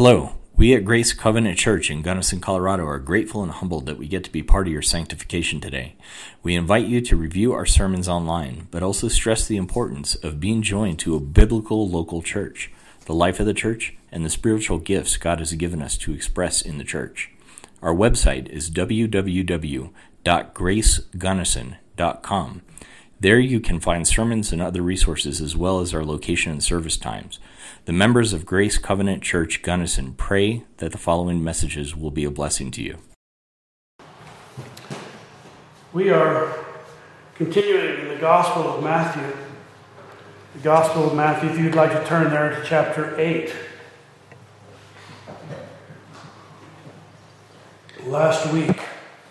Hello. We at Grace Covenant Church in Gunnison, Colorado are grateful and humbled that we get to be part of your sanctification today. We invite you to review our sermons online, but also stress the importance of being joined to a biblical local church, the life of the church, and the spiritual gifts God has given us to express in the church. Our website is www.gracegunnison.com. There you can find sermons and other resources as well as our location and service times. The members of Grace Covenant Church Gunnison pray that the following messages will be a blessing to you. We are continuing in the Gospel of Matthew. The Gospel of Matthew, if you'd like to turn there to chapter 8. Last week,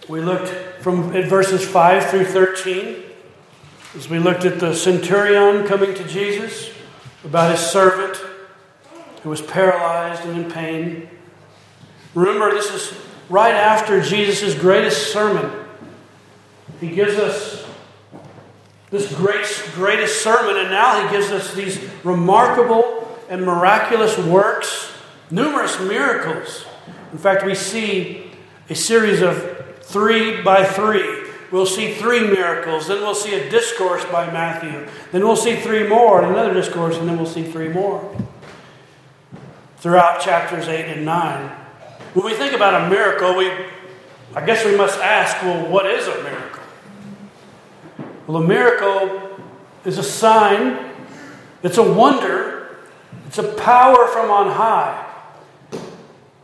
we looked from at verses 5 through 13 as we looked at the centurion coming to Jesus about his servant who was paralyzed and in pain. Remember, this is right after Jesus' greatest sermon. He gives us this great, greatest sermon, and now he gives us these remarkable and miraculous works, numerous miracles. In fact, we see a series of three by three We'll see three miracles. Then we'll see a discourse by Matthew. Then we'll see three more, and another discourse, and then we'll see three more. Throughout chapters 8 and 9. When we think about a miracle, we, I guess we must ask well, what is a miracle? Well, a miracle is a sign, it's a wonder, it's a power from on high.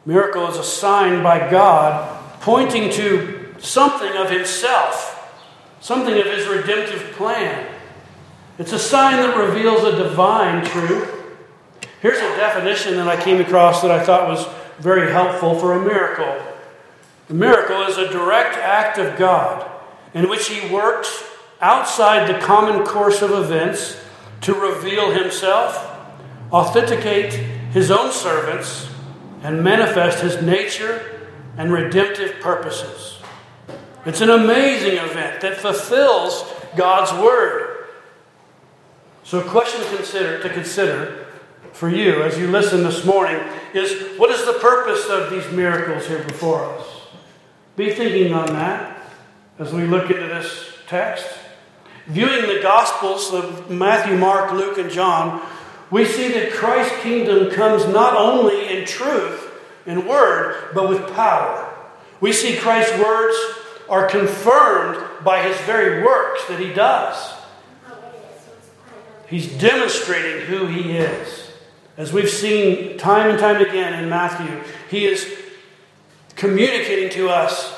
Miracle is a sign by God pointing to something of himself, something of his redemptive plan. It's a sign that reveals a divine truth. Here's a definition that I came across that I thought was very helpful for a miracle. A miracle is a direct act of God in which he works outside the common course of events to reveal himself, authenticate his own servants, and manifest his nature and redemptive purposes. It's an amazing event that fulfills God's word. So, a question to consider, to consider for you as you listen this morning is what is the purpose of these miracles here before us? Be thinking on that as we look into this text. Viewing the Gospels of Matthew, Mark, Luke, and John, we see that Christ's kingdom comes not only in truth, in word, but with power. We see Christ's words are confirmed by his very works that he does. He's demonstrating who he is. As we've seen time and time again in Matthew, he is communicating to us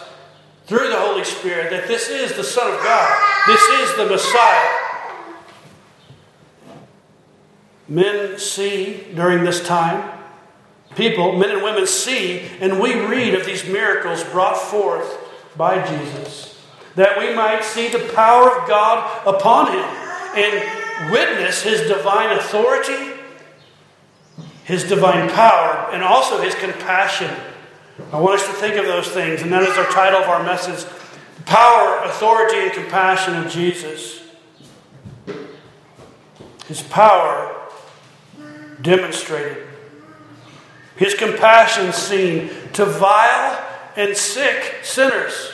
through the Holy Spirit that this is the Son of God, this is the Messiah. Men see during this time, people, men and women see, and we read of these miracles brought forth by Jesus, that we might see the power of God upon him and witness his divine authority, his divine power, and also his compassion. I want us to think of those things, and that is our title of our message The Power, Authority, and Compassion of Jesus. His power demonstrated, his compassion seen to vile and sick sinners.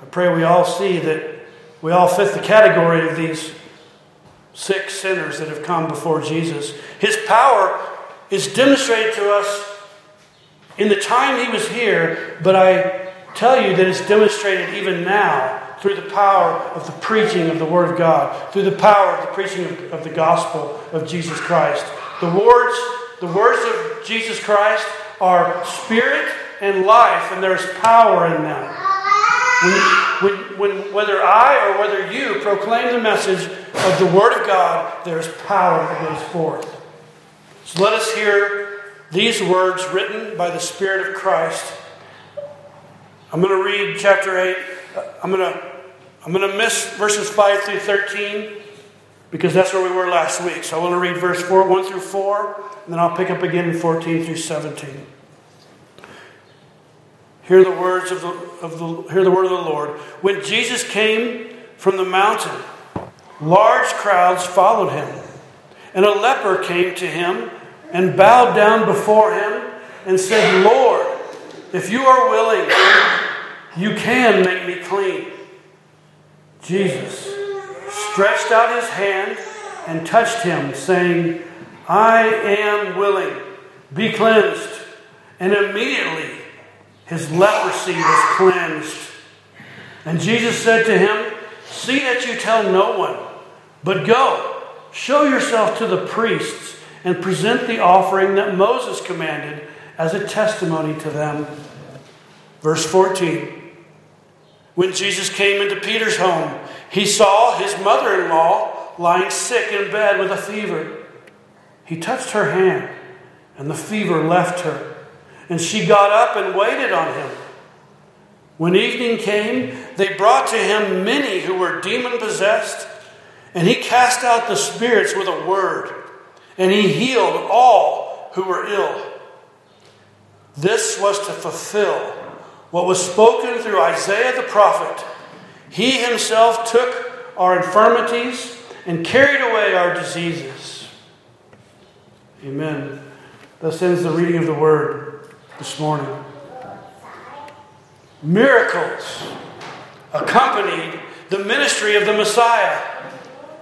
I pray we all see that we all fit the category of these sick sinners that have come before Jesus. His power is demonstrated to us in the time he was here, but I tell you that it's demonstrated even now through the power of the preaching of the Word of God, through the power of the preaching of, the gospel of Jesus Christ. The words, the words of Jesus Christ are spirit and life, and there's power in them. When, when, whether I or whether you proclaim the message of the Word of God, there's power that goes forth. So let us hear these words written by the Spirit of Christ. I'm going to read chapter 8. I'm going to, I'm going to miss verses 5 through 13 because that's where we were last week. So I want to read verse 4, 1 through 4, and then I'll pick up again in 14 through 17. Hear the words of the, of the, hear the word of the Lord. When Jesus came from the mountain, large crowds followed him. And a leper came to him and bowed down before him and said, Lord, if you are willing, you can make me clean. Jesus stretched out his hand and touched him, saying, I am willing, be cleansed. And immediately his leprosy was cleansed. And Jesus said to him, See that you tell no one, but go, show yourself to the priests, and present the offering that Moses commanded as a testimony to them. Verse 14 When Jesus came into Peter's home, he saw his mother in law lying sick in bed with a fever. He touched her hand, and the fever left her, and she got up and waited on him. When evening came, they brought to him many who were demon possessed, and he cast out the spirits with a word, and he healed all who were ill. This was to fulfill what was spoken through Isaiah the prophet. He himself took our infirmities and carried away our diseases. Amen. Thus ends the reading of the word this morning. Miracles accompanied the ministry of the Messiah.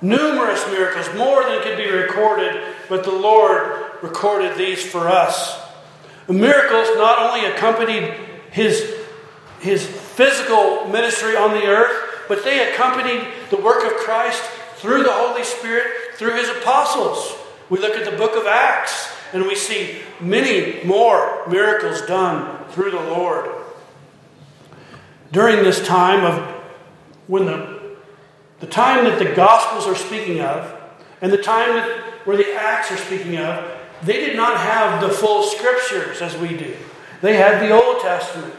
Numerous miracles, more than could be recorded, but the Lord recorded these for us. The miracles not only accompanied his, his physical ministry on the earth, but they accompanied the work of Christ through the Holy Spirit, through his apostles. We look at the book of Acts and we see many more miracles done through the Lord. During this time of when the, the time that the Gospels are speaking of, and the time that, where the Acts are speaking of, they did not have the full scriptures as we do. They had the Old Testament.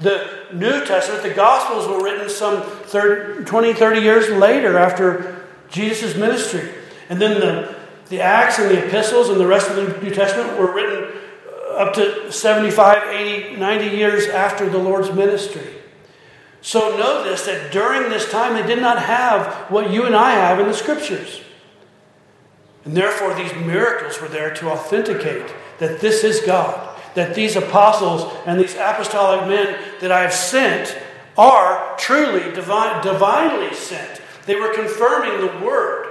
The New Testament, the Gospels were written some 30, 20, 30 years later after Jesus' ministry. And then the, the Acts and the epistles and the rest of the New Testament were written uh, up to 75, 80, 90 years after the Lord's ministry. So know this that during this time they did not have what you and I have in the scriptures. And therefore, these miracles were there to authenticate that this is God, that these apostles and these apostolic men that I have sent are truly divine, divinely sent. They were confirming the Word.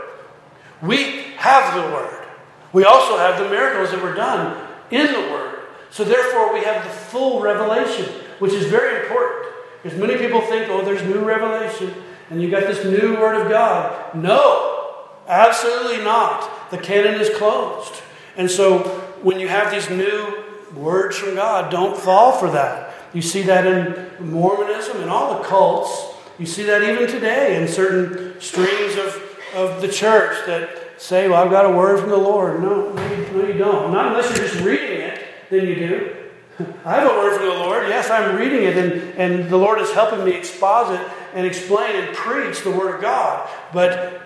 We have the Word. We also have the miracles that were done in the Word. So, therefore, we have the full revelation, which is very important. Because many people think, oh, there's new revelation, and you got this new Word of God. No, absolutely not. The canon is closed. And so, when you have these new words from God, don't fall for that. You see that in Mormonism and all the cults. You see that even today in certain streams of, of the church that say, Well, I've got a word from the Lord. No, no you, don't. Not unless you're just reading it, then you do. I have a word from the Lord. Yes, I'm reading it, and, and the Lord is helping me exposit and explain and preach the Word of God. But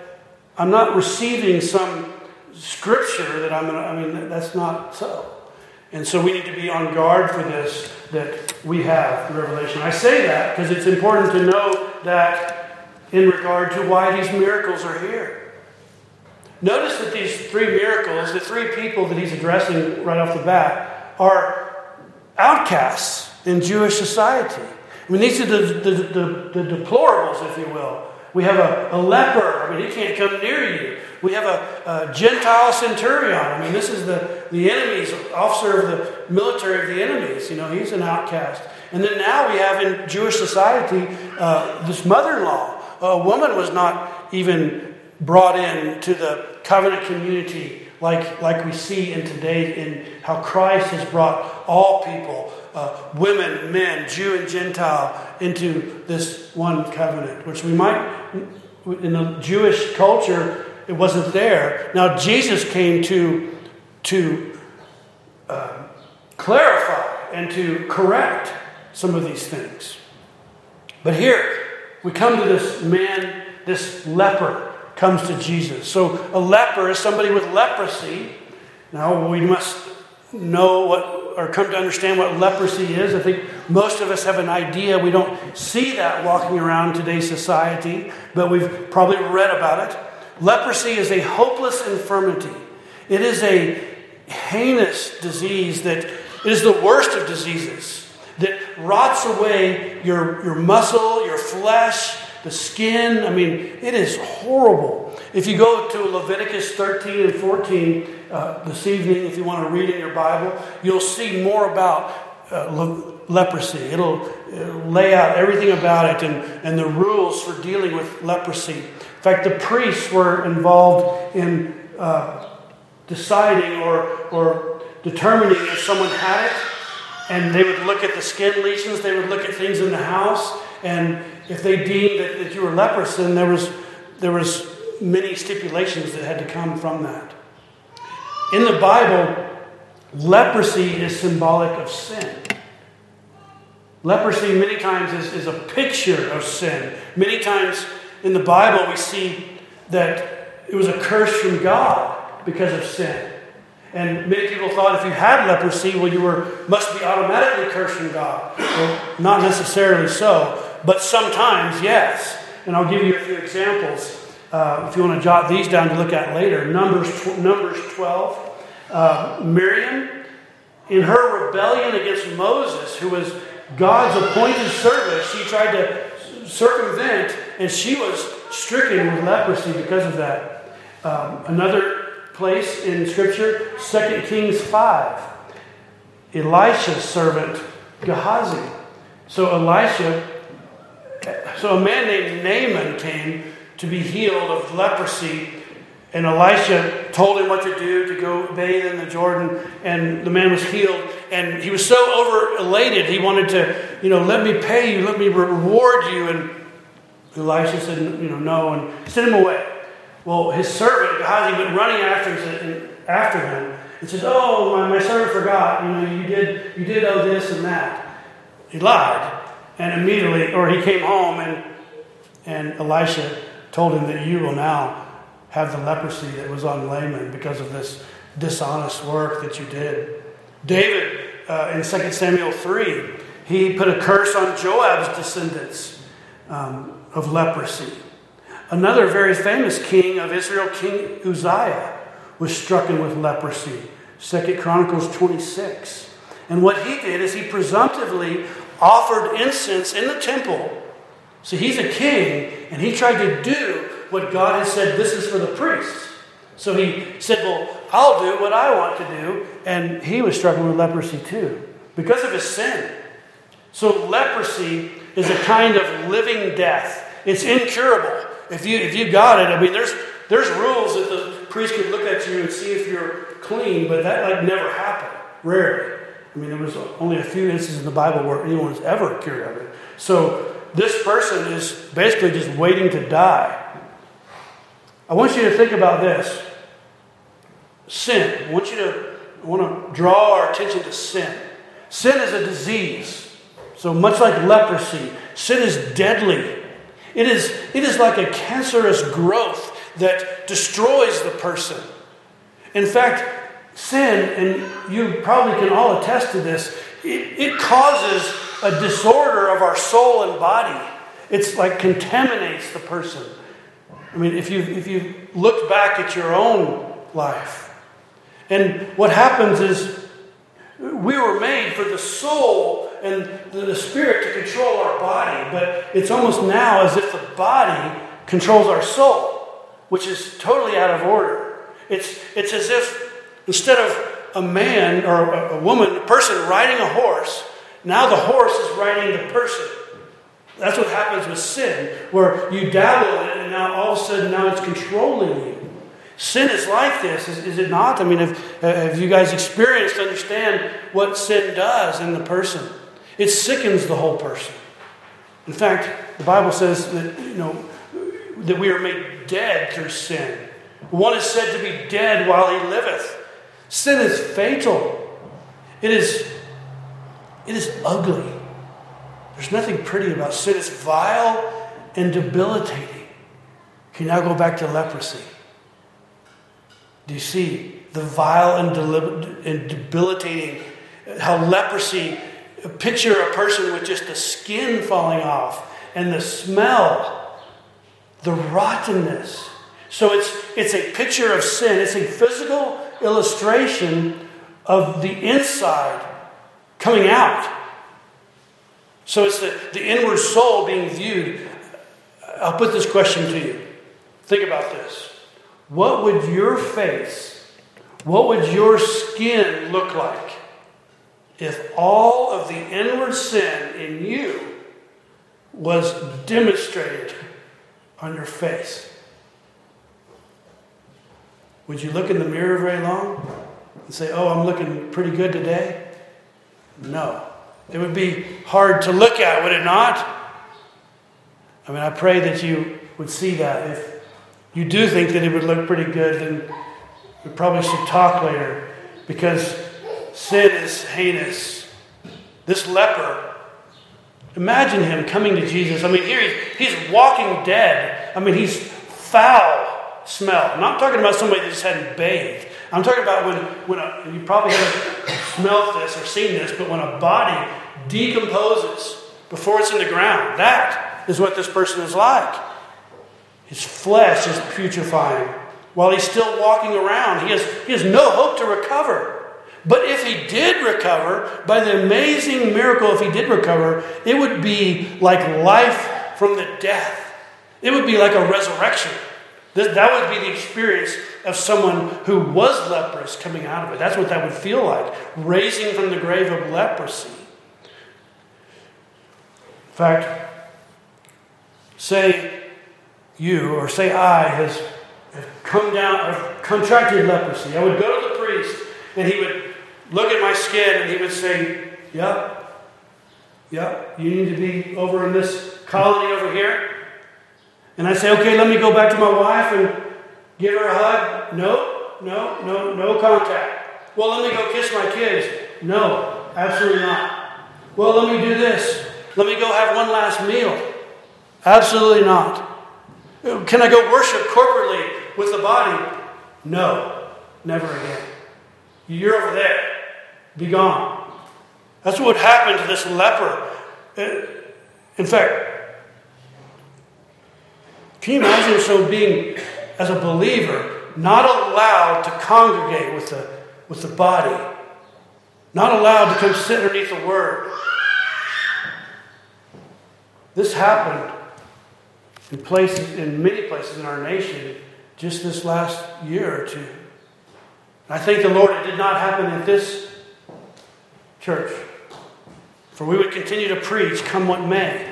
I'm not receiving some scripture that I'm going to, I mean, that's not so. And so we need to be on guard for this that we have the revelation. I say that because it's important to know that in regard to why these miracles are here. Notice that these three miracles, the three people that he's addressing right off the bat, are outcasts in Jewish society. I mean, these are the, the, the, the deplorables, if you will. We have a, a, leper. I mean, he can't come near you. We have a, a, Gentile centurion. I mean, this is the, the enemy's officer of the military of the enemies. You know, he's an outcast. And then now we have in Jewish society uh, this mother in law. A woman was not even brought in to the covenant community like, like we see in today in how Christ has brought all people, uh, women, men, Jew and Gentile, into this one covenant, which we might, in the Jewish culture, it wasn't there. Now, Jesus came to, to uh, clarify and to correct some of these things. But here, we come to this man, this leper comes to Jesus. So a leper is somebody with leprosy. Now we must know what or come to understand what leprosy is. I think most of us have an idea. We don't see that walking around today's society, but we've probably read about it. Leprosy is a hopeless infirmity. It is a heinous disease that is the worst of diseases that rots away your, your muscle, your flesh, the skin. I mean, it is horrible. If you go to Leviticus 13 and 14 uh, this evening, if you want to read in your Bible, you'll see more about uh, le- leprosy. It'll, it'll, lay out everything about it and, and the rules for dealing with leprosy. In fact, the priests were involved in uh, deciding or, or determining if someone had it. And they would look at the skin lesions, they would look at things in the house, and if they deemed that, that you were leprous, then there was, there was many stipulations that had to come from that. In the Bible, leprosy is symbolic of sin. Leprosy, many times, is, is a picture of sin. Many times in the Bible, we see that it was a curse from God because of sin. And many people thought if you had leprosy, well, you were must be automatically cursing God. Well, not necessarily so, but sometimes, yes. And I'll give you a few examples uh, if you want to jot these down to look at later. Numbers, tw- Numbers 12. Uh, Miriam, in her rebellion against Moses, who was God's appointed servant, she tried to circumvent, and she was stricken with leprosy because of that. Um, another place in Scripture, 2 Kings 5. Elisha's servant, Gehazi. So Elisha, so a man named Naaman came to be healed of leprosy. And Elisha told him what to do to go bathe in the Jordan, and the man was healed. And he was so over elated, he wanted to, you know, let me pay you, let me reward you. And Elisha said, you know, no, and sent him away. Well, his servant, Gehazi, went running after him, after him and says, Oh, my, my servant forgot. You know, you did, you did owe this and that. He lied. And immediately, or he came home and, and Elisha told him that you will now have the leprosy that was on Naaman because of this dishonest work that you did. David, uh, in 2 Samuel 3, he put a curse on Joab's descendants um, of leprosy. Another very famous king of Israel, King Uzziah, was stricken with leprosy. Second Chronicles 26. And what he did is he presumptively offered incense in the temple. So he's a king, and he tried to do what God had said this is for the priests. So he said, Well, I'll do what I want to do. And he was stricken with leprosy too, because of his sin. So leprosy is a kind of living death, it's incurable. If you if you got it, I mean, there's there's rules that the priest could look at you and see if you're clean, but that like never happened. Rarely. I mean, there was only a few instances in the Bible where anyone was ever cured of it. So this person is basically just waiting to die. I want you to think about this. Sin. I want you to I want to draw our attention to sin. Sin is a disease. So much like leprosy, sin is deadly. It is, it is like a cancerous growth that destroys the person. In fact, sin, and you probably can all attest to this, it, it causes a disorder of our soul and body. It's like contaminates the person. I mean, if you if you look back at your own life, and what happens is we were made for the soul and the spirit to control our body, but it's almost now as if the body controls our soul, which is totally out of order. It's, it's as if instead of a man or a, a woman, a person riding a horse, now the horse is riding the person. That's what happens with sin, where you dabble in it and now all of a sudden now it's controlling you. Sin is like this, is, is it not? I mean, have, have you guys experienced, understand what sin does in the person? It sickens the whole person. In fact, the Bible says that, you know, that we are made dead through sin. One is said to be dead while he liveth. Sin is fatal. It is, it is ugly. There's nothing pretty about sin. It's vile and debilitating. Can now go back to leprosy? Do you see the vile and, and debilitating, how leprosy, picture a person with just the skin falling off and the smell, the rottenness. So it's, it's a picture of sin. It's a physical illustration of the inside coming out. So it's the, the inward soul being viewed. I'll put this question to you. Think about this. What would your face, what would your skin look like if all of the inward sin in you was demonstrated on your face? Would you look in the mirror very long and say, Oh, I'm looking pretty good today? No. It would be hard to look at, would it not? I mean, I pray that you would see that. If you do think that it would look pretty good, then we probably should talk later because sin is heinous. This leper, imagine him coming to Jesus. I mean, here he's, he's walking dead. I mean, he's foul smell. I'm not talking about somebody that just hadn't bathed. I'm talking about when, when a, you probably haven't smelled this or seen this, but when a body decomposes before it's in the ground, that is what this person is like. His flesh is putrefying while he's still walking around. He has, he has no hope to recover. But if he did recover, by the amazing miracle, if he did recover, it would be like life from the death. It would be like a resurrection. That would be the experience of someone who was leprous coming out of it. That's what that would feel like, raising from the grave of leprosy. In fact, say you or say I has come down or contracted leprosy. I would go to the priest and he would look at my skin and he would say, Yep, yep, you need to be over in this colony over here. And I say, okay, let me go back to my wife and give her a hug. No, no, no, no contact. Well, let me go kiss my kids. No, absolutely not. Well, let me do this. Let me go have one last meal. Absolutely not. Can I go worship corporately with the body? No, never again. You're over there. Be gone. That's what happened to this leper. Uh, in fact, can you imagine so being, as a believer, not allowed to congregate with the, with the body, not allowed to come sit underneath the word? This happened in places, in many places in our nation, just this last year or two. I thank the Lord it did not happen at this church. For we would continue to preach, come what may.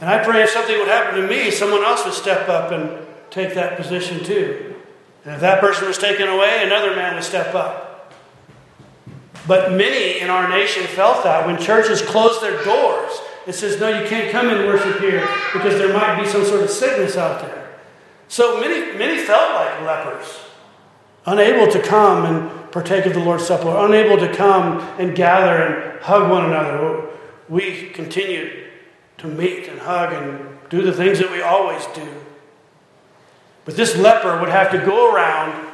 And I pray if something would happen to me, someone else would step up and take that position too. And if that person was taken away, another man would step up. But many in our nation felt that when churches closed their doors, it says, no, you can't come and worship here because there might be some sort of sickness out there. So many, many felt like lepers, unable to come and partake of the Lord's Supper, unable to come and gather and hug one another. We continue to meet and hug and do the things that we always do. But this leper would have to go around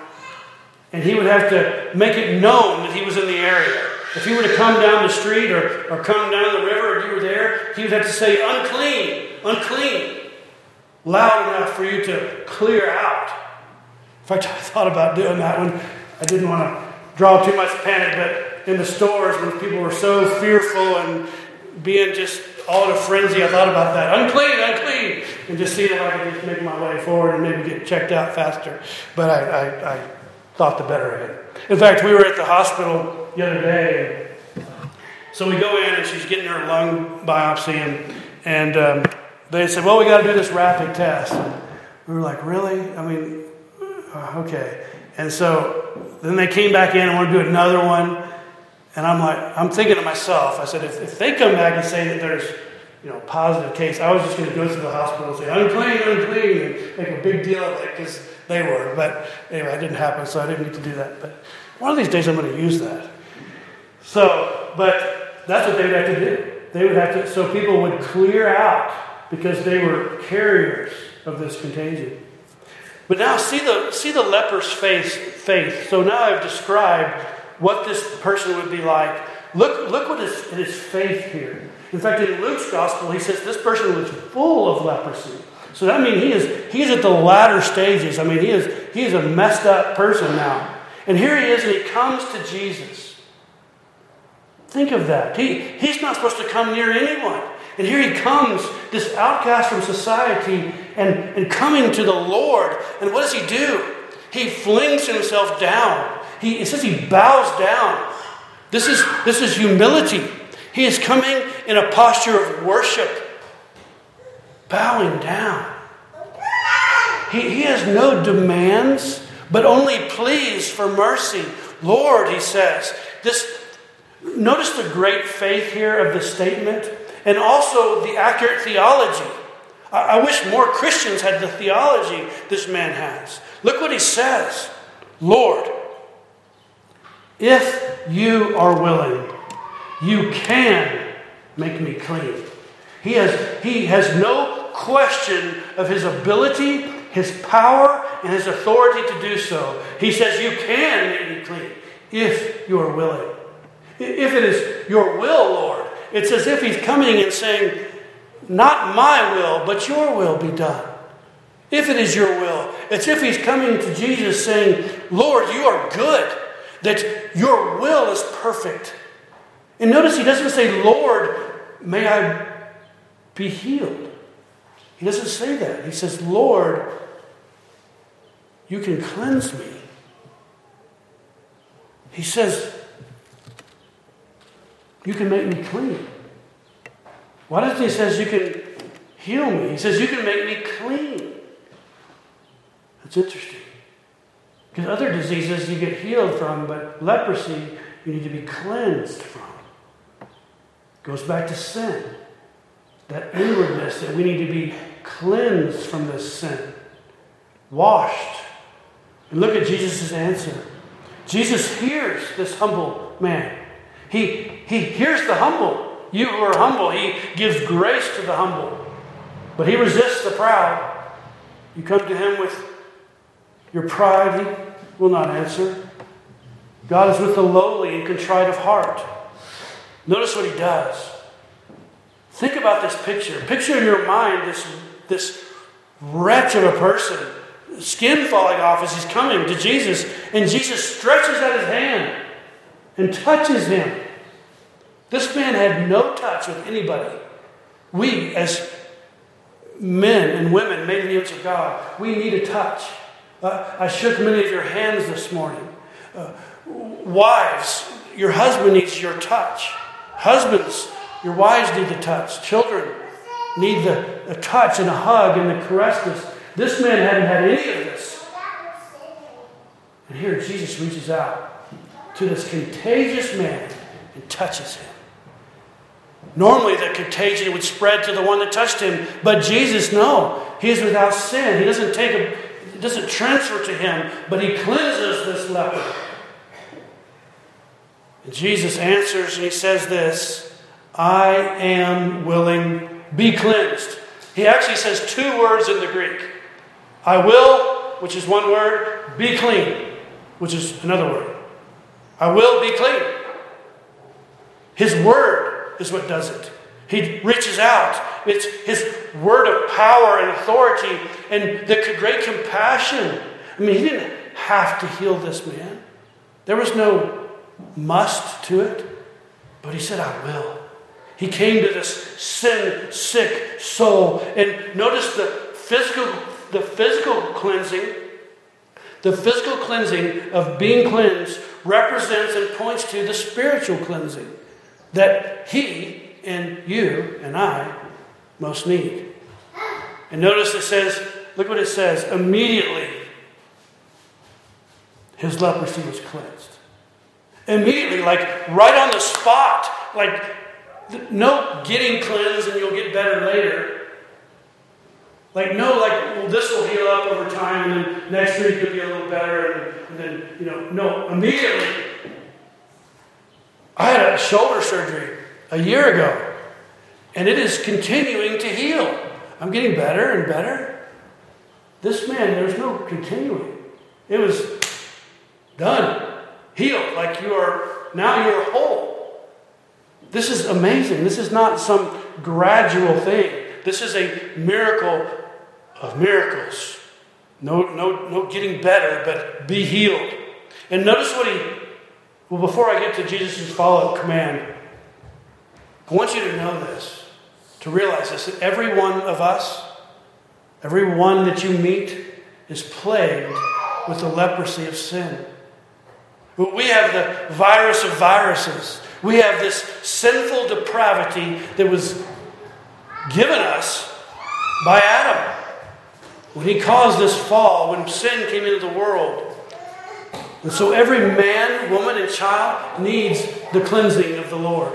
and he would have to make it known that he was in the area. If he were to come down the street or, or come down the river and you were there, he would have to say, unclean, unclean, loud enough for you to clear out. In fact, I thought about doing that one. I didn't want to draw too much panic, but in the stores when people were so fearful and being just all in a frenzy. I thought about that. Unclean, unclean. And just seeing if I could just make my way forward and maybe get checked out faster. But I, I, I thought the better of it. In fact, we were at the hospital the other day. So we go in and she's getting her lung biopsy. And, and um, they said, well, we got to do this rapid test. And we were like, really? I mean, uh, okay. And so then they came back in and want to do another one. And I'm like, I'm thinking to myself, I said, if, if they come back and say that there's, you know, positive case, I was just going to go to the hospital and say, unclean, unclean, and make a big deal of it because they were. But anyway, it didn't happen, so I didn't need to do that. But one of these days I'm going to use that. So, but that's what they would have to do. They would have to, so people would clear out because they were carriers of this contagion. But now see the, see the leper's face, faith. So now I've described what this person would be like. Look, look what is his faith here. In fact, in Luke's gospel, he says this person was full of leprosy. So that means he is he's at the latter stages. I mean, he is he's a messed up person now. And here he is, and he comes to Jesus. Think of that. He, he's not supposed to come near anyone. And here he comes, this outcast from society, and, and coming to the Lord. And what does he do? He flings himself down. He, it says he bows down. This is, this is humility. He is coming in a posture of worship, bowing down. He, he has no demands, but only pleas for mercy. Lord, he says, this notice the great faith here of the statement and also the accurate theology. I, I wish more Christians had the theology this man has. Look what he says Lord, if you are willing, you can make me clean. He has, he has no question of his ability, his power, and his authority to do so. He says, You can make me clean if you are willing. If it is your will, Lord, it's as if he's coming and saying, Not my will, but your will be done. If it is your will, it's if he's coming to Jesus saying, Lord, you are good, that your will is perfect. And notice he doesn't say, Lord, may I be healed. He doesn't say that. He says, Lord, you can cleanse me. He says, You can make me clean. Why doesn't he says you can heal me? He says you can make me clean. That's interesting. Because other diseases you get healed from, but leprosy you need to be cleansed from. It Goes back to sin. That inwardness that we need to be cleansed from this sin. Washed. And look at Jesus' answer. Jesus hears this humble man. He, he hears the humble. You who are humble, he gives grace to the humble. But he resists the proud. You come to him with your pride, he will not answer. God is with the lowly and contrite of heart. Notice what he does. Think about this picture. Picture in your mind this, this wretch of a person, skin falling off as he's coming to Jesus, and Jesus stretches out his hand and touches him. This man had no touch with anybody. We, as men and women made in the image of God, we need a touch. Uh, I shook many of your hands this morning. Uh, wives, your husband needs your touch. Husbands, your wives need the touch. Children need the, touch and a hug and the caresses. This man hadn't had any of this. And here Jesus reaches out to this contagious man and touches him. Normally, the contagion would spread to the one that touched him, but Jesus, no, he is without sin. He doesn't take a, it doesn't transfer to him, but he cleanses this leper. And Jesus answers and he says this I am willing, be cleansed. He actually says two words in the Greek I will, which is one word, be clean, which is another word. I will be clean. His word is what does it. He reaches out. It's his word of power and authority and the great compassion. I mean, he didn't have to heal this man. There was no must to it, but he said, I will. He came to this sin sick soul. And notice the physical, the physical cleansing, the physical cleansing of being cleansed represents and points to the spiritual cleansing that he and you and I most need. And notice it says, look what it says, immediately his leprosy was cleansed. Immediately, like right on the spot, like no getting cleansed and you'll get better later. Like, no, like, well, this will heal up over time, and then next week it'll be a little better, and, and then, you know, no, immediately. I had a shoulder surgery a year ago, and it is continuing to heal. I'm getting better and better. This man, there's no continuing. It was done, healed, like you are, now you're whole. This is amazing. This is not some gradual thing. This is a miracle of miracles. No, no, no getting better, but be healed. And notice what he, well, before I get to Jesus' follow up command, I want you to know this, to realize this, that every one of us, every one that you meet, is plagued with the leprosy of sin. We have the virus of viruses. We have this sinful depravity that was given us by Adam. When he caused this fall, when sin came into the world. And so every man, woman, and child needs the cleansing of the Lord,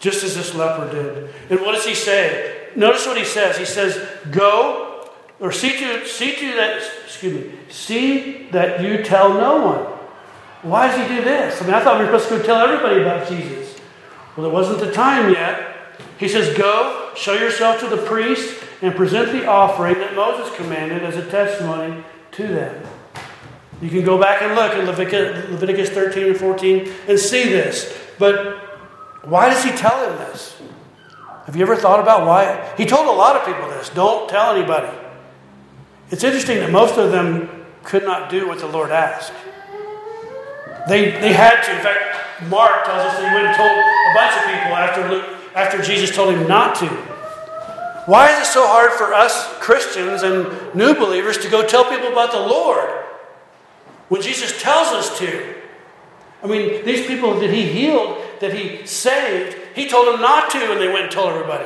just as this leper did. And what does he say? Notice what he says. He says, Go, or see to, see to that, excuse me, see that you tell no one. Why does he do this? I mean, I thought we were supposed to go tell everybody about Jesus. Well, it wasn't the time yet. He says, Go, show yourself to the priest, and present the offering that Moses commanded as a testimony to them. You can go back and look at Leviticus, Leviticus 13 and 14 and see this. But why does he tell him this? Have you ever thought about why? He told a lot of people this don't tell anybody. It's interesting that most of them could not do what the Lord asked. They, they had to. In fact, Mark tells us that he went and told a bunch of people after, Luke, after Jesus told him not to. Why is it so hard for us Christians and new believers to go tell people about the Lord when Jesus tells us to? I mean, these people that he healed, that he saved, he told them not to, and they went and told everybody.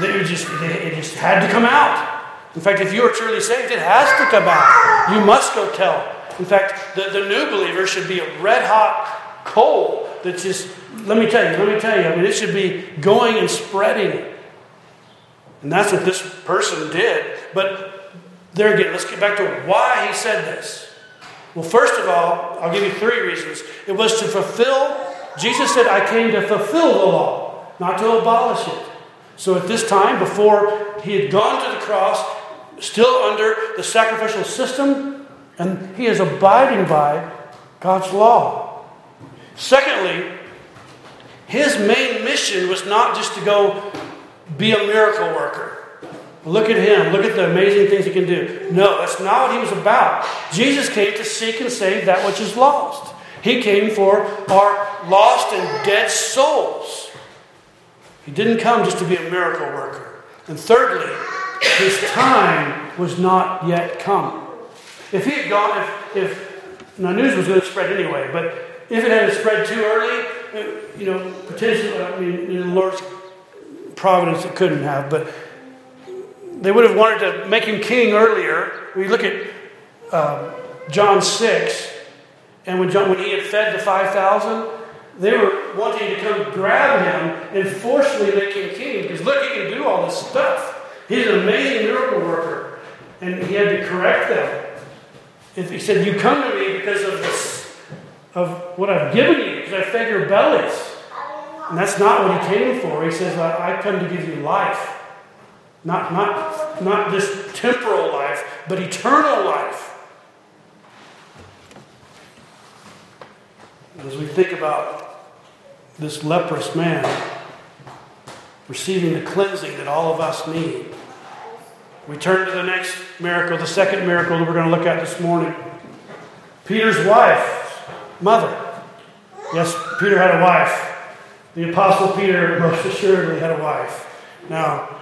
It just, it just had to come out. In fact, if you are truly saved, it has to come out. You must go tell. In fact, the, the new believer should be a red hot coal that just, let me tell you, let me tell you, I mean, it should be going and spreading. And that's what this person did. But there again, let's get back to why he said this. Well, first of all, I'll give you three reasons. It was to fulfill, Jesus said, I came to fulfill the law, not to abolish it. So at this time, before he had gone to the cross, still under the sacrificial system, and he is abiding by God's law. Secondly, his main mission was not just to go be a miracle worker. Look at him. Look at the amazing things he can do. No, that's not what he was about. Jesus came to seek and save that which is lost. He came for our lost and dead souls. He didn't come just to be a miracle worker. And thirdly, his time was not yet come. If he had gone, if, if now news was going to spread anyway, but if it had spread too early, you know, potentially, I mean, in the Lord's providence, it couldn't have, but they would have wanted to make him king earlier. We look at uh, John 6, and when, John, when he had fed the 5,000, they were wanting to come grab him and forcefully make him king because look, he can do all this stuff. He's an amazing miracle worker. And he had to correct them. If he said, You come to me because of this, of what I've given you, because I fed your bellies. And that's not what he came for. He says, I come to give you life. Not, not, not this temporal life, but eternal life. As we think about this leprous man receiving the cleansing that all of us need, we turn to the next miracle, the second miracle that we're going to look at this morning. Peter's wife, mother. Yes, Peter had a wife. The Apostle Peter most assuredly had a wife. Now,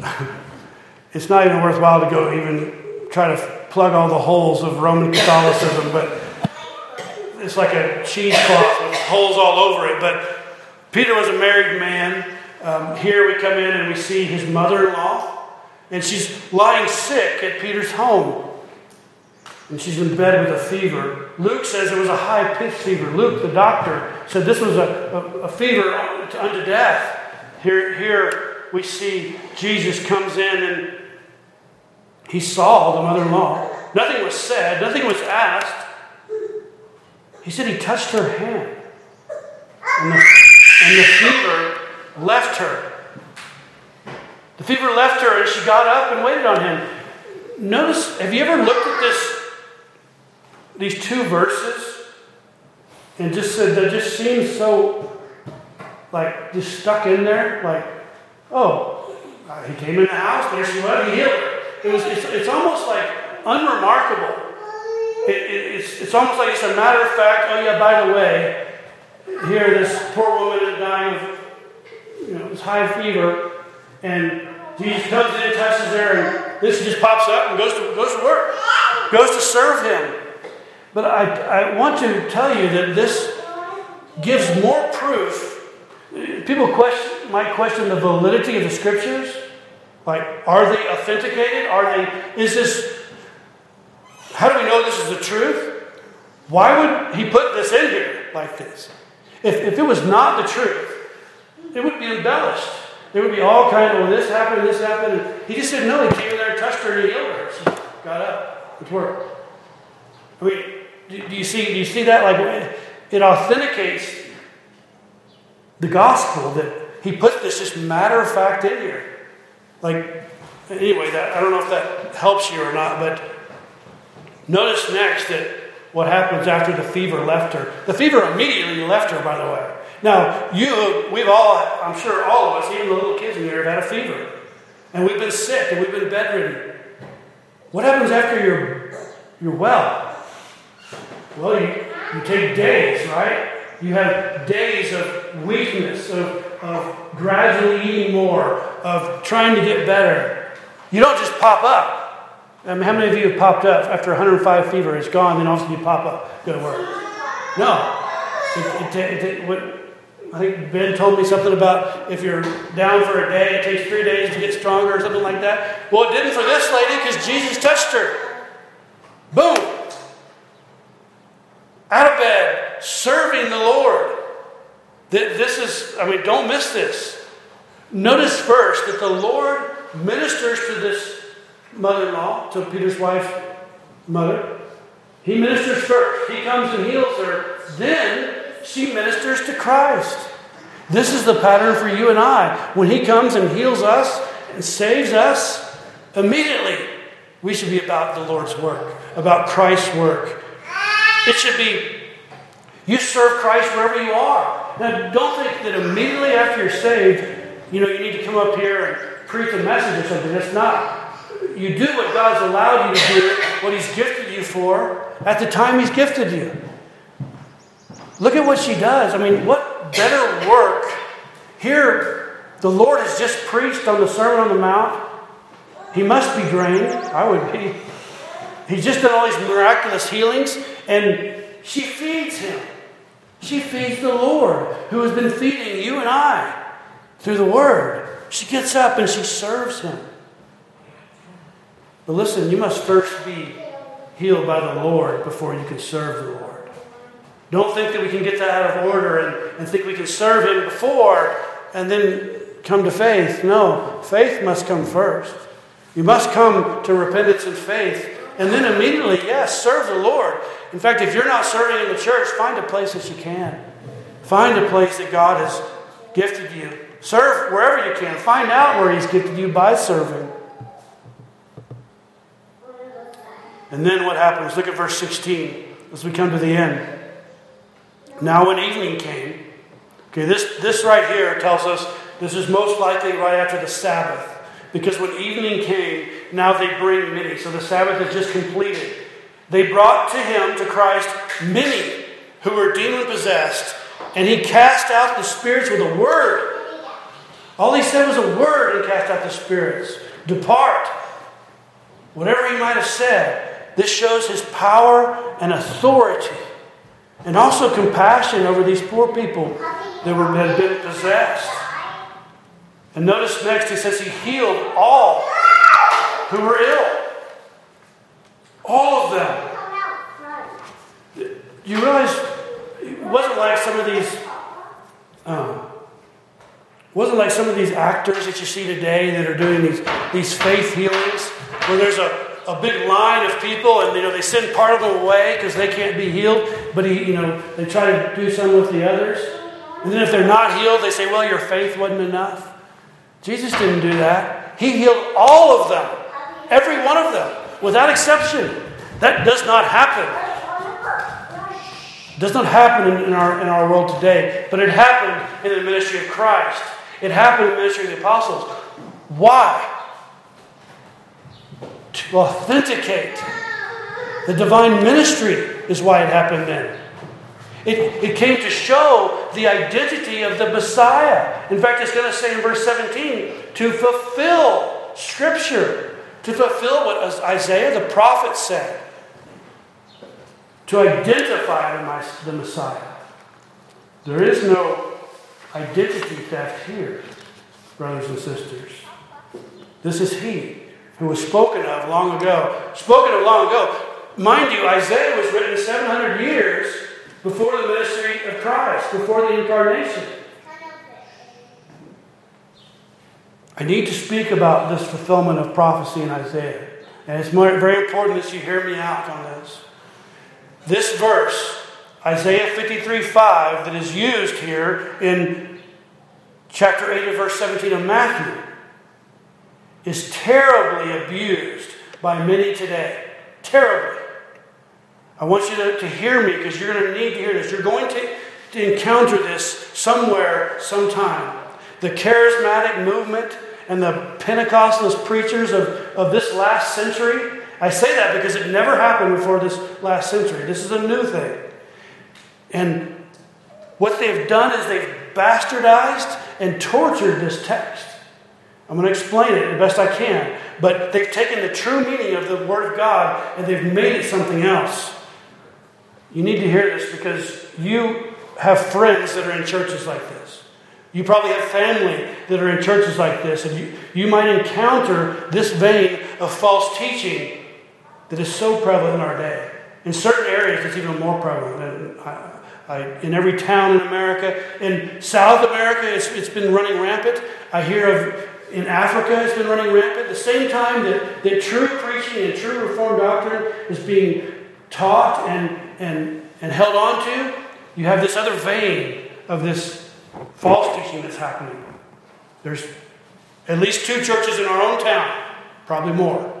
it's not even worthwhile to go even try to plug all the holes of Roman Catholicism, but it's like a cheesecloth with holes all over it. But Peter was a married man. Um, here we come in and we see his mother in law, and she's lying sick at Peter's home. And she's in bed with a fever. Luke says it was a high pitched fever. Luke, the doctor, said this was a, a, a fever unto death. Here, here we see Jesus comes in and he saw the mother in law. Nothing was said, nothing was asked. He said he touched her hand. And the, and the fever left her. The fever left her and she got up and waited on him. Notice, have you ever looked at this, these two verses and just said that just seems so like just stuck in there? Like Oh, uh, he came in the house, there she was, he healed her. It was, it's, it's almost like unremarkable. It, it, it's, it's almost like it's a matter of fact, oh yeah, by the way, here this poor woman is dying of you know, this high fever, and Jesus comes in, touches her, and this just pops up and goes to, goes to work, goes to serve him. But I, I want to tell you that this gives more proof. People question, might question the validity of the scriptures. Like, are they authenticated? Are they, is this, how do we know this is the truth? Why would he put this in here like this? If, if it was not the truth, it would be embellished. There would be all kind of, well, this happened, this happened. And he just said, no, he came in there and touched her and he healed her. She got up. It worked. I mean, do, do you see, do you see that? Like, it authenticates the gospel that he put this just matter of fact in here. Like, anyway, that I don't know if that helps you or not, but notice next that what happens after the fever left her. The fever immediately left her, by the way. Now, you, we've all, I'm sure all of us, even the little kids in here, have had a fever. And we've been sick and we've been bedridden. What happens after you're, you're well? Well, you, you take days, right? You have days of weakness, of, of gradually eating more, of trying to get better. You don't just pop up. I mean, how many of you have popped up after 105 fever? It's gone, then all of a sudden you pop up, go to work. No. It, it, it, what, I think Ben told me something about if you're down for a day, it takes three days to get stronger or something like that. Well, it didn't for this lady because Jesus touched her. Boom. Out of bed, serving the Lord. This is, I mean, don't miss this. Notice first that the Lord ministers to this mother in law, to Peter's wife, mother. He ministers first. He comes and heals her. Then she ministers to Christ. This is the pattern for you and I. When He comes and heals us and saves us, immediately we should be about the Lord's work, about Christ's work. It should be you serve Christ wherever you are. Now, don't think that immediately after you're saved, you know, you need to come up here and preach a message or something. That's not. You do what God's allowed you to do, what He's gifted you for, at the time He's gifted you. Look at what she does. I mean, what better work? Here, the Lord has just preached on the Sermon on the Mount. He must be drained. I would be. He's just done all these miraculous healings, and she feeds him. She feeds the Lord, who has been feeding you and I through the Word. She gets up and she serves him. But listen, you must first be healed by the Lord before you can serve the Lord. Don't think that we can get that out of order and, and think we can serve Him before and then come to faith. No, faith must come first. You must come to repentance and faith. And then immediately, yes, serve the Lord. In fact, if you're not serving in the church, find a place that you can. Find a place that God has gifted you. Serve wherever you can. Find out where He's gifted you by serving. And then what happens? Look at verse 16 as we come to the end. Now, when evening came, okay, this, this right here tells us this is most likely right after the Sabbath. Because when evening came, now they bring many. So the Sabbath is just completed. They brought to him, to Christ, many who were demon possessed, and he cast out the spirits with a word. All he said was a word and cast out the spirits. Depart. Whatever he might have said, this shows his power and authority and also compassion over these poor people that were, had been possessed. And notice next, he says he healed all who were ill. All of them. You realize it wasn't like some of these. Um, wasn't like some of these actors that you see today that are doing these, these faith healings, where there's a a big line of people, and you know they send part of them away because they can't be healed. But he, you know, they try to do some with the others, and then if they're not healed, they say, "Well, your faith wasn't enough." Jesus didn't do that. He healed all of them, every one of them, without exception. That does not happen. It does not happen in, our, in our world today, but it happened in the ministry of Christ. It happened in the ministry of the apostles. Why? To authenticate the divine ministry is why it happened then. It, it came to show the identity of the Messiah. In fact, it's going to say in verse 17 to fulfill Scripture, to fulfill what Isaiah the prophet said, to identify the Messiah. There is no identity theft here, brothers and sisters. This is He who was spoken of long ago. Spoken of long ago. Mind you, Isaiah was written 700 years before the ministry of Christ, before the incarnation. I need to speak about this fulfillment of prophecy in Isaiah. And it's very important that you hear me out on this. This verse, Isaiah 53 5, that is used here in chapter 8 of verse 17 of Matthew, is terribly abused by many today. Terribly. I want you to, to hear me because you're going to need to hear this. You're going to, to encounter this somewhere, sometime. The charismatic movement and the Pentecostalist preachers of, of this last century. I say that because it never happened before this last century. This is a new thing. And what they've done is they've bastardized and tortured this text. I'm going to explain it the best I can. But they've taken the true meaning of the Word of God and they've made it something else. You need to hear this because you have friends that are in churches like this. You probably have family that are in churches like this, and you, you might encounter this vein of false teaching that is so prevalent in our day. In certain areas, it's even more prevalent. I, I, in every town in America, in South America, it's, it's been running rampant. I hear of in Africa, it's been running rampant. The same time that, that true preaching and true Reformed doctrine is being taught and, and, and held on to, you have this other vein of this false teaching that's happening. There's at least two churches in our own town, probably more.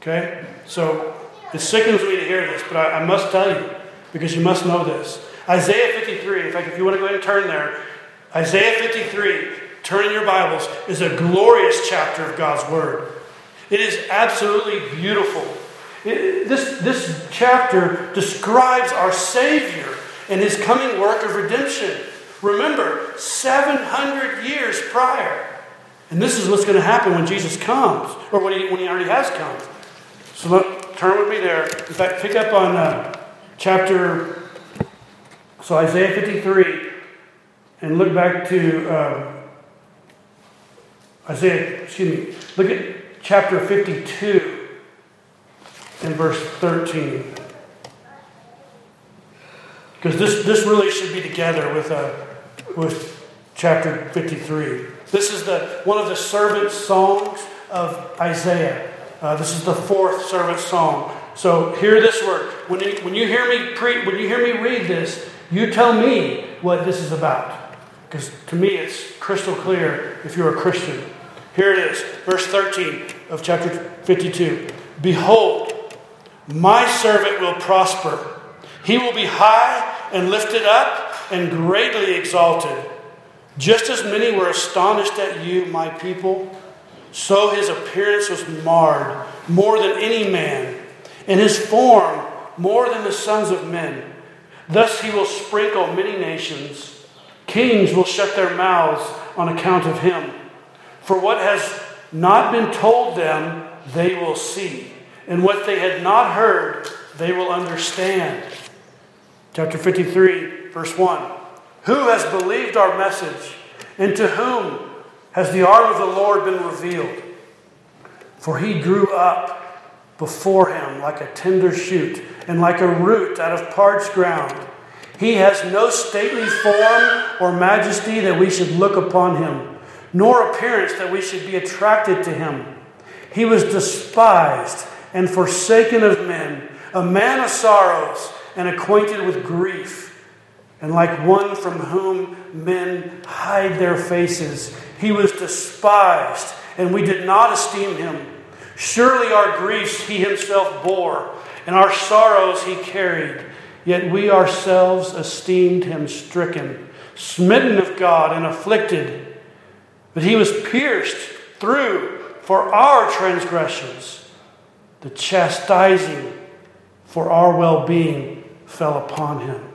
Okay? So it sickens me to hear this, but I, I must tell you, because you must know this. Isaiah 53, in fact, if you want to go ahead and turn there, Isaiah 53, turn in your Bibles, is a glorious chapter of God's Word. It is absolutely beautiful. It, this, this chapter describes our Savior and his coming work of redemption. Remember, 700 years prior. And this is what's going to happen when Jesus comes, or when he, when he already has come. So look, turn with me there. In fact, pick up on uh, chapter, so Isaiah 53, and look back to uh, Isaiah, excuse me, look at chapter 52 and verse 13. Because this, this really should be together with, uh, with chapter 53. This is the, one of the servant songs of Isaiah. Uh, this is the fourth servant song. So hear this word. When you, when you hear me pre, when you hear me read this, you tell me what this is about. Because to me it's crystal clear if you're a Christian. Here it is, verse 13 of chapter 52. Behold, my servant will prosper. He will be high and lifted up and greatly exalted. Just as many were astonished at you, my people, so his appearance was marred more than any man, and his form more than the sons of men. Thus he will sprinkle many nations. Kings will shut their mouths on account of him. For what has not been told them, they will see and what they had not heard, they will understand. Chapter 53, verse 1. Who has believed our message, and to whom has the arm of the Lord been revealed? For he grew up before him like a tender shoot, and like a root out of parched ground. He has no stately form or majesty that we should look upon him, nor appearance that we should be attracted to him. He was despised and forsaken of men, a man of sorrows and acquainted with grief. And like one from whom men hide their faces, he was despised, and we did not esteem him. Surely our griefs he himself bore, and our sorrows he carried. Yet we ourselves esteemed him stricken, smitten of God, and afflicted. But he was pierced through for our transgressions. The chastising for our well being fell upon him.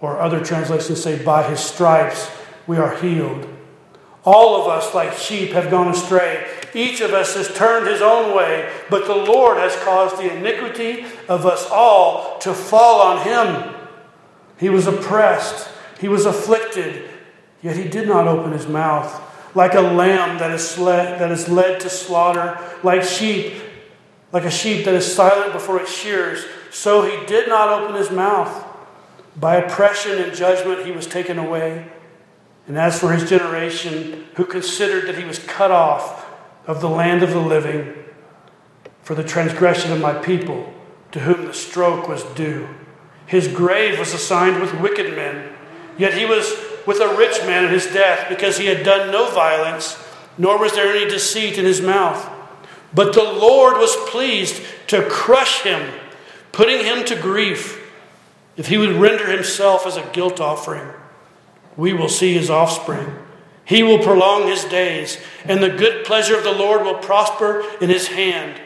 Or other translations say, by his stripes we are healed. All of us, like sheep, have gone astray. Each of us has turned his own way, but the Lord has caused the iniquity of us all to fall on him. He was oppressed, he was afflicted, yet he did not open his mouth. Like a lamb that is, led, that is led to slaughter, like sheep, like a sheep that is silent before its shears, so he did not open his mouth. By oppression and judgment he was taken away. And as for his generation, who considered that he was cut off of the land of the living for the transgression of my people, to whom the stroke was due. His grave was assigned with wicked men, yet he was with a rich man at his death, because he had done no violence, nor was there any deceit in his mouth. But the Lord was pleased to crush him, putting him to grief. If he would render himself as a guilt offering, we will see his offspring. He will prolong his days, and the good pleasure of the Lord will prosper in his hand.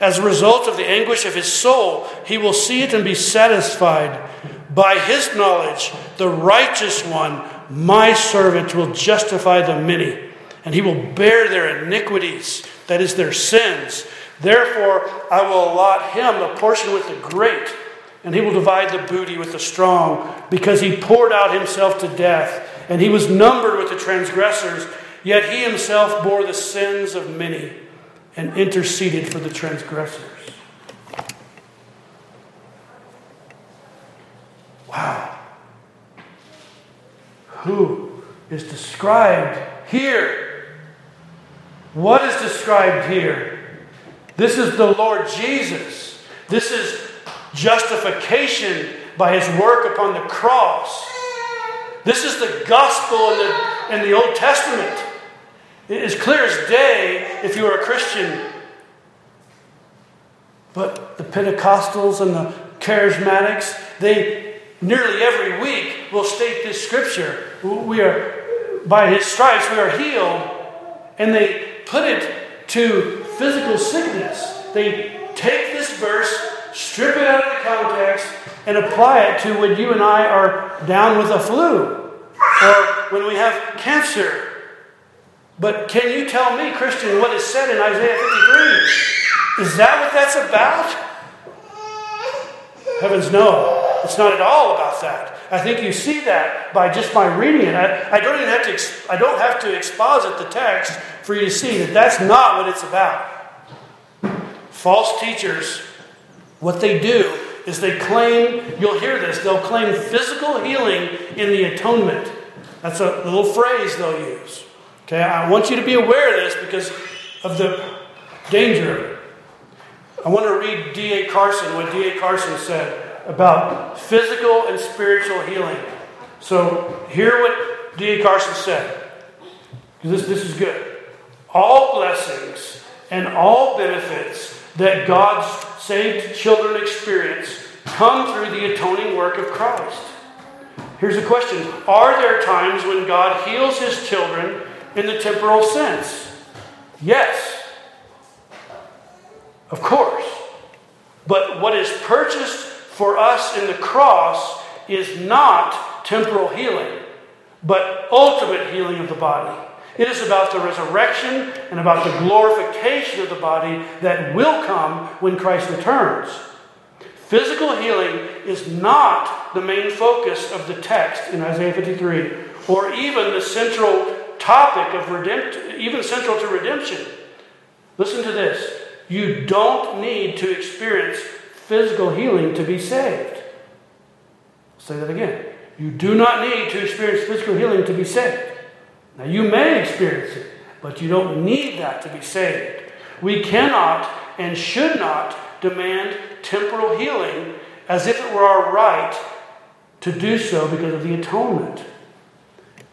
As a result of the anguish of his soul, he will see it and be satisfied. By his knowledge, the righteous one, my servant, will justify the many, and he will bear their iniquities, that is, their sins. Therefore, I will allot him a portion with the great, and he will divide the booty with the strong, because he poured out himself to death, and he was numbered with the transgressors, yet he himself bore the sins of many and interceded for the transgressors. Wow. Who is described here? What is described here? This is the Lord Jesus. This is justification by his work upon the cross. This is the gospel in the, in the Old Testament. It is clear as day if you are a Christian. But the Pentecostals and the charismatics, they nearly every week will state this scripture. We are, by his stripes, we are healed. And they put it to physical sickness. They take this verse, strip it out of the context, and apply it to when you and I are down with a flu or when we have cancer but can you tell me, Christian, what is said in Isaiah 53? Is that what that's about? Heavens, no. It's not at all about that. I think you see that by just by reading it. I, I don't even have to. I don't have to exposit the text for you to see that that's not what it's about. False teachers, what they do is they claim. You'll hear this. They'll claim physical healing in the atonement. That's a little phrase they'll use. Okay, I want you to be aware of this because of the danger. I want to read D.A. Carson, what D.A. Carson said about physical and spiritual healing. So, hear what D.A. Carson said. This, this is good. All blessings and all benefits that God's saved children experience come through the atoning work of Christ. Here's a question Are there times when God heals his children in the temporal sense? Yes. Of course. But what is purchased for us in the cross is not temporal healing, but ultimate healing of the body. It is about the resurrection and about the glorification of the body that will come when Christ returns. Physical healing is not the main focus of the text in Isaiah 53, or even the central topic of redemption, even central to redemption. Listen to this. You don't need to experience physical healing to be saved. I'll say that again. You do not need to experience physical healing to be saved. Now, you may experience it, but you don't need that to be saved. We cannot and should not demand temporal healing as if it were our right to do so because of the atonement.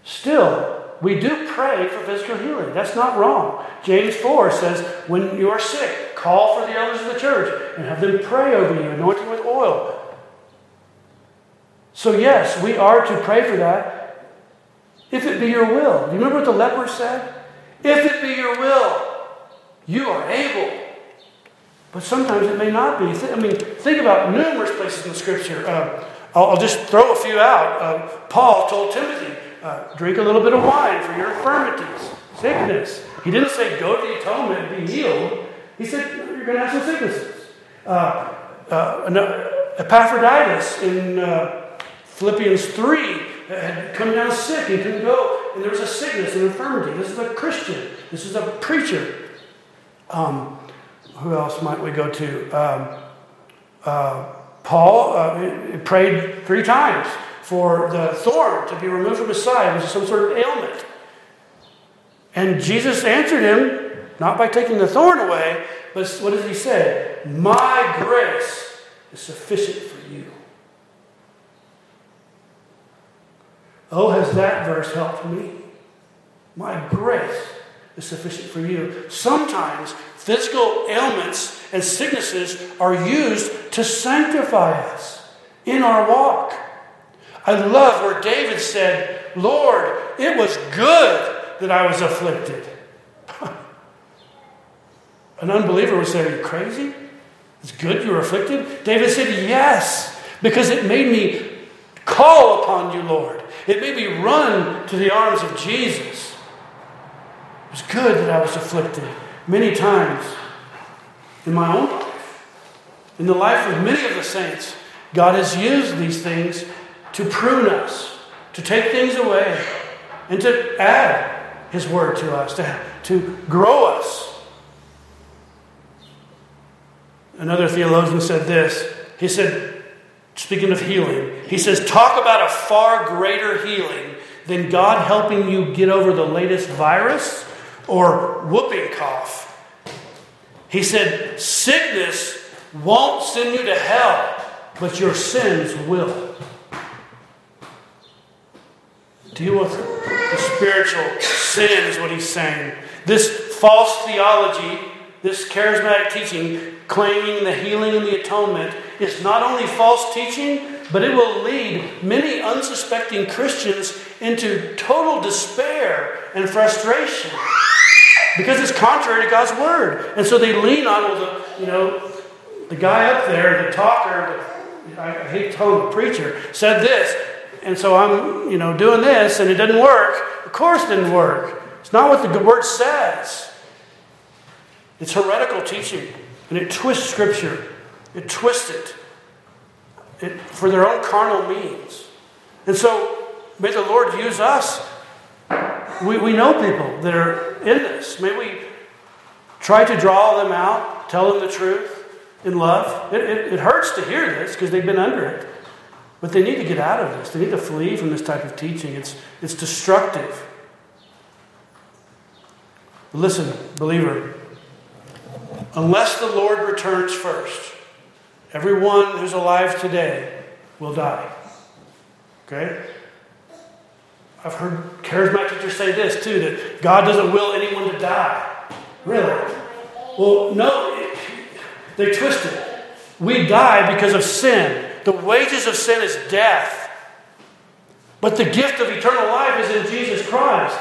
Still, we do pray for physical healing. That's not wrong. James 4 says, when you are sick, call for the elders of the church and have them pray over you, anointing with oil. So, yes, we are to pray for that if it be your will. Do you remember what the leper said? If it be your will, you are able. But sometimes it may not be. I mean, think about numerous places in the scripture. Uh, I'll, I'll, just throw a few out. Uh, Paul told Timothy, uh, drink a little bit of wine for your infirmities, sickness. He didn't say, go to the atonement and be healed. He said, you're going to have some sicknesses. Uh, uh, Epaphroditus in uh, Philippians 3 had come down sick. He couldn't go. And there was a sickness, an infirmity. This is a Christian. This is a preacher. Um, who else might we go to? Um, uh, Paul uh, prayed three times for the thorn to be removed from his side. It was some sort of ailment. And Jesus answered him, not by taking the thorn away, but what does he say? My grace is sufficient for you. Oh, has that verse helped me? My grace is sufficient for you. Sometimes physical ailments and sicknesses are used to sanctify us in our walk. I love where David said, Lord, it was good that I was afflicted. An unbeliever would say, Are you crazy? It's good you were afflicted? David said, Yes, because it made me call upon you, Lord. It made me run to the arms of Jesus. It was good that I was afflicted many times in my own life. In the life of many of the saints, God has used these things to prune us, to take things away, and to add His word to us, to, to grow us. Another theologian said this. He said, speaking of healing, he says, Talk about a far greater healing than God helping you get over the latest virus or whooping cough. He said, Sickness won't send you to hell, but your sins will. Deal with the spiritual sin, is what he's saying. This false theology, this charismatic teaching, claiming the healing and the atonement, is not only false teaching, but it will lead many unsuspecting Christians into total despair and frustration because it's contrary to God's word. And so they lean on well, the, you know, the guy up there, the talker, the, I hate to the preacher, said this, and so I'm, you know, doing this, and it didn't work. Of course, it didn't work. It's not what the word says. It's heretical teaching, and it twists Scripture. It twists it, it for their own carnal means. And so, may the Lord use us. We, we know people that are in this. May we try to draw them out, tell them the truth in love. It, it, it hurts to hear this because they've been under it. But they need to get out of this. They need to flee from this type of teaching. It's, it's destructive. Listen, believer, unless the Lord returns first, everyone who's alive today will die. Okay? I've heard charismatic teachers say this too that God doesn't will anyone to die. Really? Well, no, it, they twist it. We die because of sin. The wages of sin is death. But the gift of eternal life is in Jesus Christ.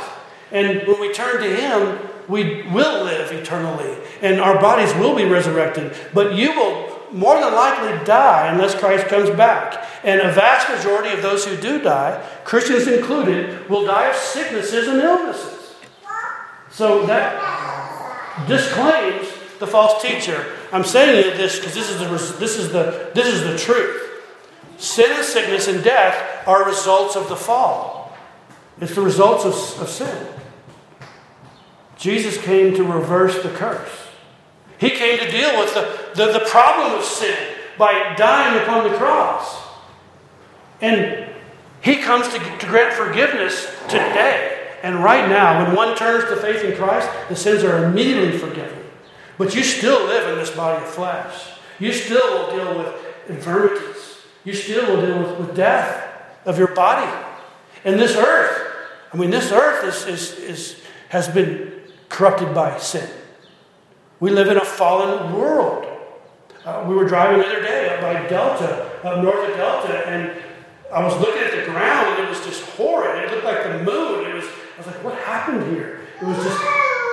And when we turn to Him, we will live eternally. And our bodies will be resurrected. But you will more than likely die unless Christ comes back. And a vast majority of those who do die, Christians included, will die of sicknesses and illnesses. So that disclaims the false teacher. I'm saying this because this is the this is the this is the truth. Sin and sickness and death are results of the fall. It's the results of, of sin. Jesus came to reverse the curse. He came to deal with the, the, the problem of sin by dying upon the cross. And He comes to, to grant forgiveness today. And right now, when one turns to faith in Christ, the sins are immediately forgiven. But you still live in this body of flesh. You still will deal with infirmities. You still will deal with, with death of your body. And this earth, I mean, this earth is, is, is, has been corrupted by sin. We live in a fallen world. Uh, we were driving the other day up by Delta, up north of Delta, and I was looking at the ground and it was just horrid. It looked like the moon. It was, I was like, what happened here? It was just,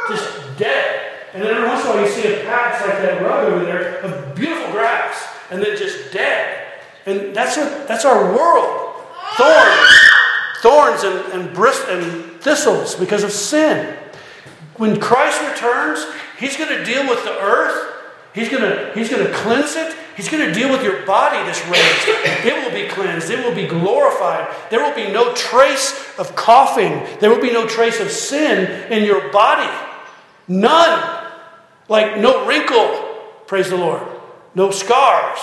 just dead. And then every once in a while you see a patch like that rug over there of beautiful grass, and then just dead. And that's what that's our world. Thorns, thorns and, and, brist- and thistles because of sin. When Christ returns, He's going to deal with the earth. He's going to, he's going to cleanse it. He's going to deal with your body that's raised. It will be cleansed. It will be glorified. There will be no trace of coughing. There will be no trace of sin in your body. None. Like no wrinkle, praise the Lord. No scars.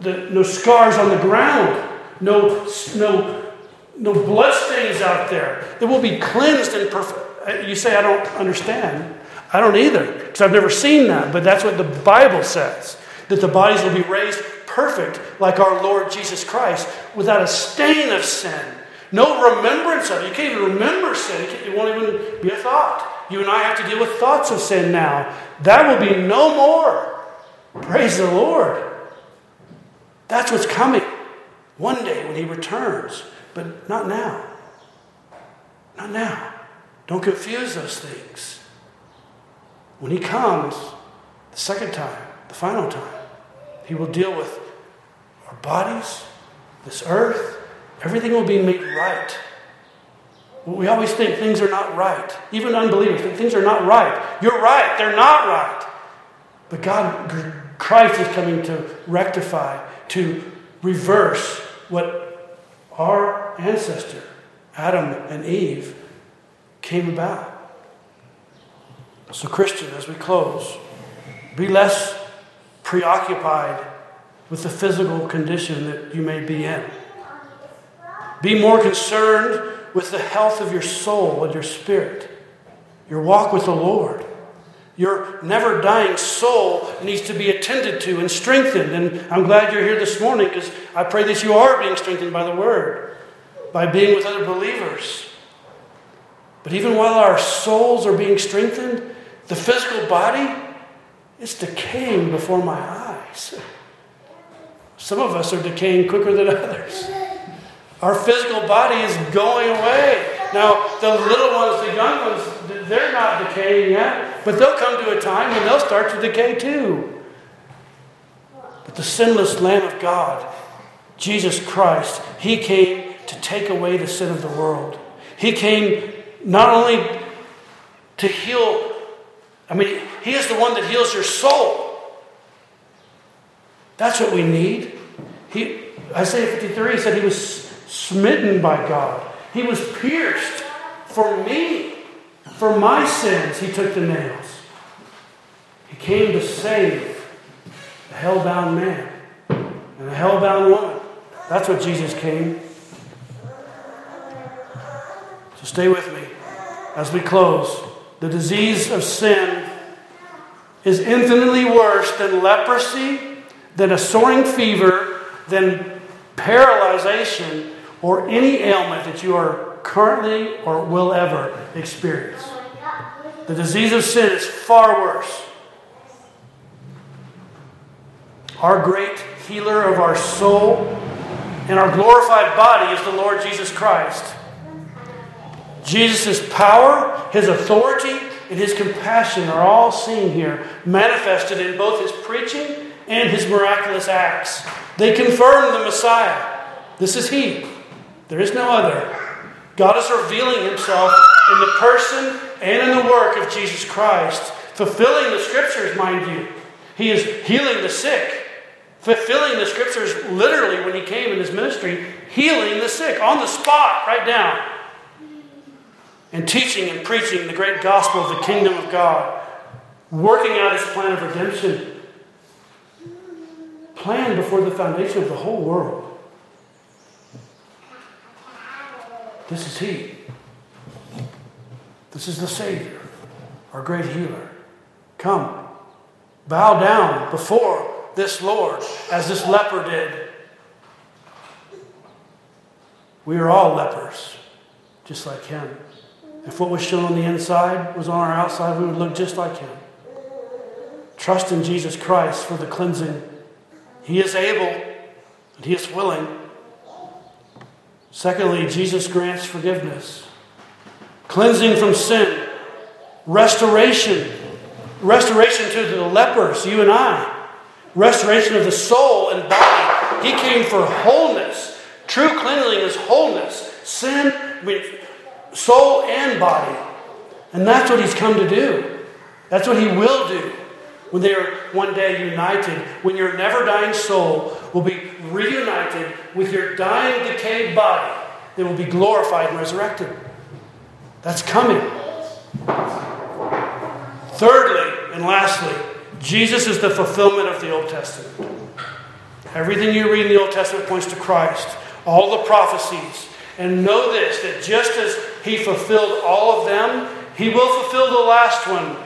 The, no scars on the ground. No, no, no bloodstains out there. It will be cleansed and perfect. Uh, you say, I don't understand. I don't either, because I've never seen that, but that's what the Bible says that the bodies will be raised perfect like our Lord Jesus Christ without a stain of sin. No remembrance of it. You can't even remember sin. It won't even be a thought. You and I have to deal with thoughts of sin now. That will be no more. Praise the Lord. That's what's coming one day when He returns, but not now. Not now. Don't confuse those things. When He comes the second time, the final time, He will deal with our bodies, this earth, everything will be made right. We always think things are not right. Even unbelievers think things are not right. You're right, they're not right. But God, Christ is coming to rectify, to reverse what our ancestor, Adam and Eve, came about. So, Christian, as we close, be less preoccupied with the physical condition that you may be in. Be more concerned with the health of your soul and your spirit, your walk with the Lord. Your never dying soul needs to be attended to and strengthened. And I'm glad you're here this morning because I pray that you are being strengthened by the Word, by being with other believers. But even while our souls are being strengthened, the physical body is decaying before my eyes. Some of us are decaying quicker than others. Our physical body is going away. Now, the little ones, the young ones, they're not decaying yet, but they'll come to a time when they'll start to decay too. But the sinless Lamb of God, Jesus Christ, He came to take away the sin of the world. He came not only to heal I mean, He is the one that heals your soul. That's what we need. He, Isaiah 53 said he was smitten by God. He was pierced for me. For my sins, he took the nails. He came to save a hell-bound man and a hell-bound woman. That's what Jesus came. So stay with me as we close. The disease of sin is infinitely worse than leprosy, than a soaring fever, than paralyzation, or any ailment that you are currently or will ever experience. The disease of sin is far worse. Our great healer of our soul and our glorified body is the Lord Jesus Christ. Jesus' power, his authority, and his compassion are all seen here, manifested in both his preaching and his miraculous acts. They confirm the Messiah. This is he. There is no other. God is revealing himself in the person and in the work of Jesus Christ, fulfilling the scriptures, mind you. He is healing the sick, fulfilling the scriptures literally when he came in his ministry, healing the sick on the spot, right down and teaching and preaching the great gospel of the kingdom of God, working out his plan of redemption, planned before the foundation of the whole world. This is he. This is the Savior, our great healer. Come, bow down before this Lord as this leper did. We are all lepers, just like him. If what was shown on the inside was on our outside, we would look just like him. Trust in Jesus Christ for the cleansing. He is able and he is willing. Secondly, Jesus grants forgiveness. cleansing from sin, restoration, restoration to the lepers, you and I, restoration of the soul and body. He came for wholeness. True cleansing is wholeness. Sin, I mean, soul and body. And that's what he's come to do. That's what he will do when they are one day united. When your never dying soul will be reunited with your dying, decayed body that will be glorified and resurrected. That's coming. Thirdly and lastly, Jesus is the fulfillment of the Old Testament. Everything you read in the Old Testament points to Christ, all the prophecies. And know this that just as He fulfilled all of them, He will fulfill the last one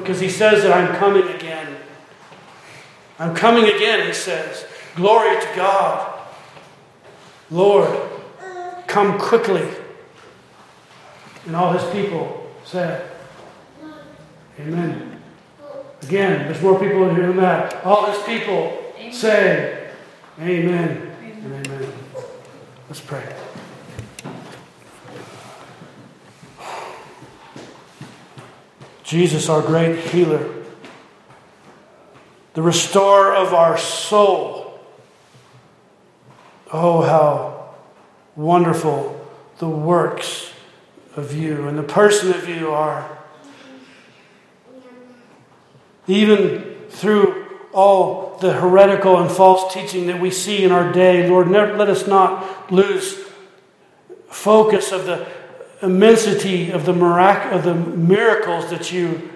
because He says that I'm coming again. I'm coming again, He says. Glory to God. Lord, come quickly. And all His people said, Amen. Again, there's more people in here than that. All His people amen. say, Amen. Amen. amen. Let's pray. Jesus, our great healer, the restorer of our soul. Oh, how wonderful the works of you and the person of you are. Even through all the heretical and false teaching that we see in our day, Lord, let us not lose focus of the immensity of the, mirac- of the miracles that you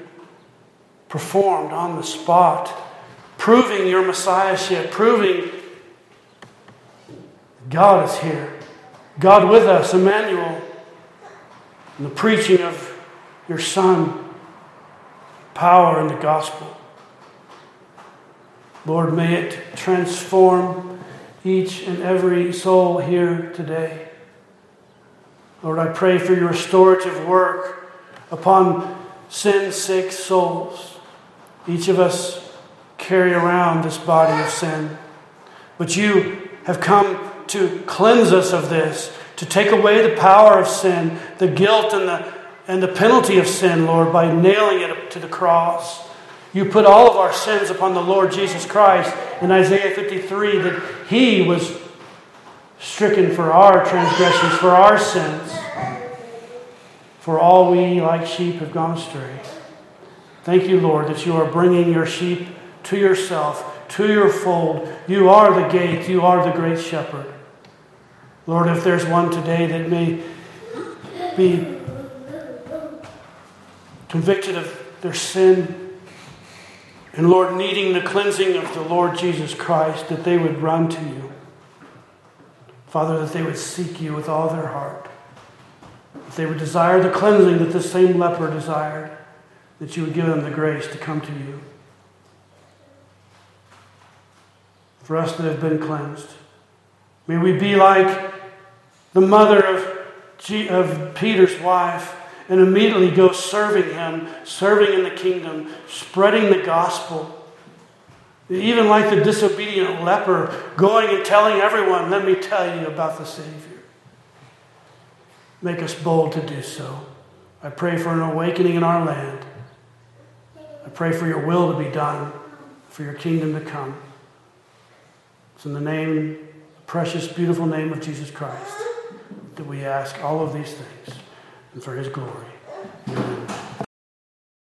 performed on the spot, proving your messiahship, proving God is here, God with us, Emmanuel, and the preaching of your Son, power in the gospel. Lord, may it transform each and every soul here today. Lord, I pray for your restorative work upon sin sick souls. Each of us carry around this body of sin. But you have come to cleanse us of this, to take away the power of sin, the guilt and the, and the penalty of sin, Lord, by nailing it to the cross. You put all of our sins upon the Lord Jesus Christ in Isaiah 53 that He was stricken for our transgressions, for our sins. For all we, like sheep, have gone astray. Thank you, Lord, that you are bringing your sheep to yourself, to your fold. You are the gate, you are the great shepherd. Lord, if there's one today that may be convicted of their sin, and Lord, needing the cleansing of the Lord Jesus Christ, that they would run to you. Father, that they would seek you with all their heart. that they would desire the cleansing that this same leper desired, that you would give them the grace to come to you. For us that have been cleansed, may we be like the mother of, G- of Peter's wife and immediately go serving him, serving in the kingdom, spreading the gospel even like the disobedient leper, going and telling everyone, let me tell you about the Savior. Make us bold to do so. I pray for an awakening in our land. I pray for your will to be done, for your kingdom to come. It's in the name, the precious, beautiful name of Jesus Christ that we ask all of these things and for his glory. Amen.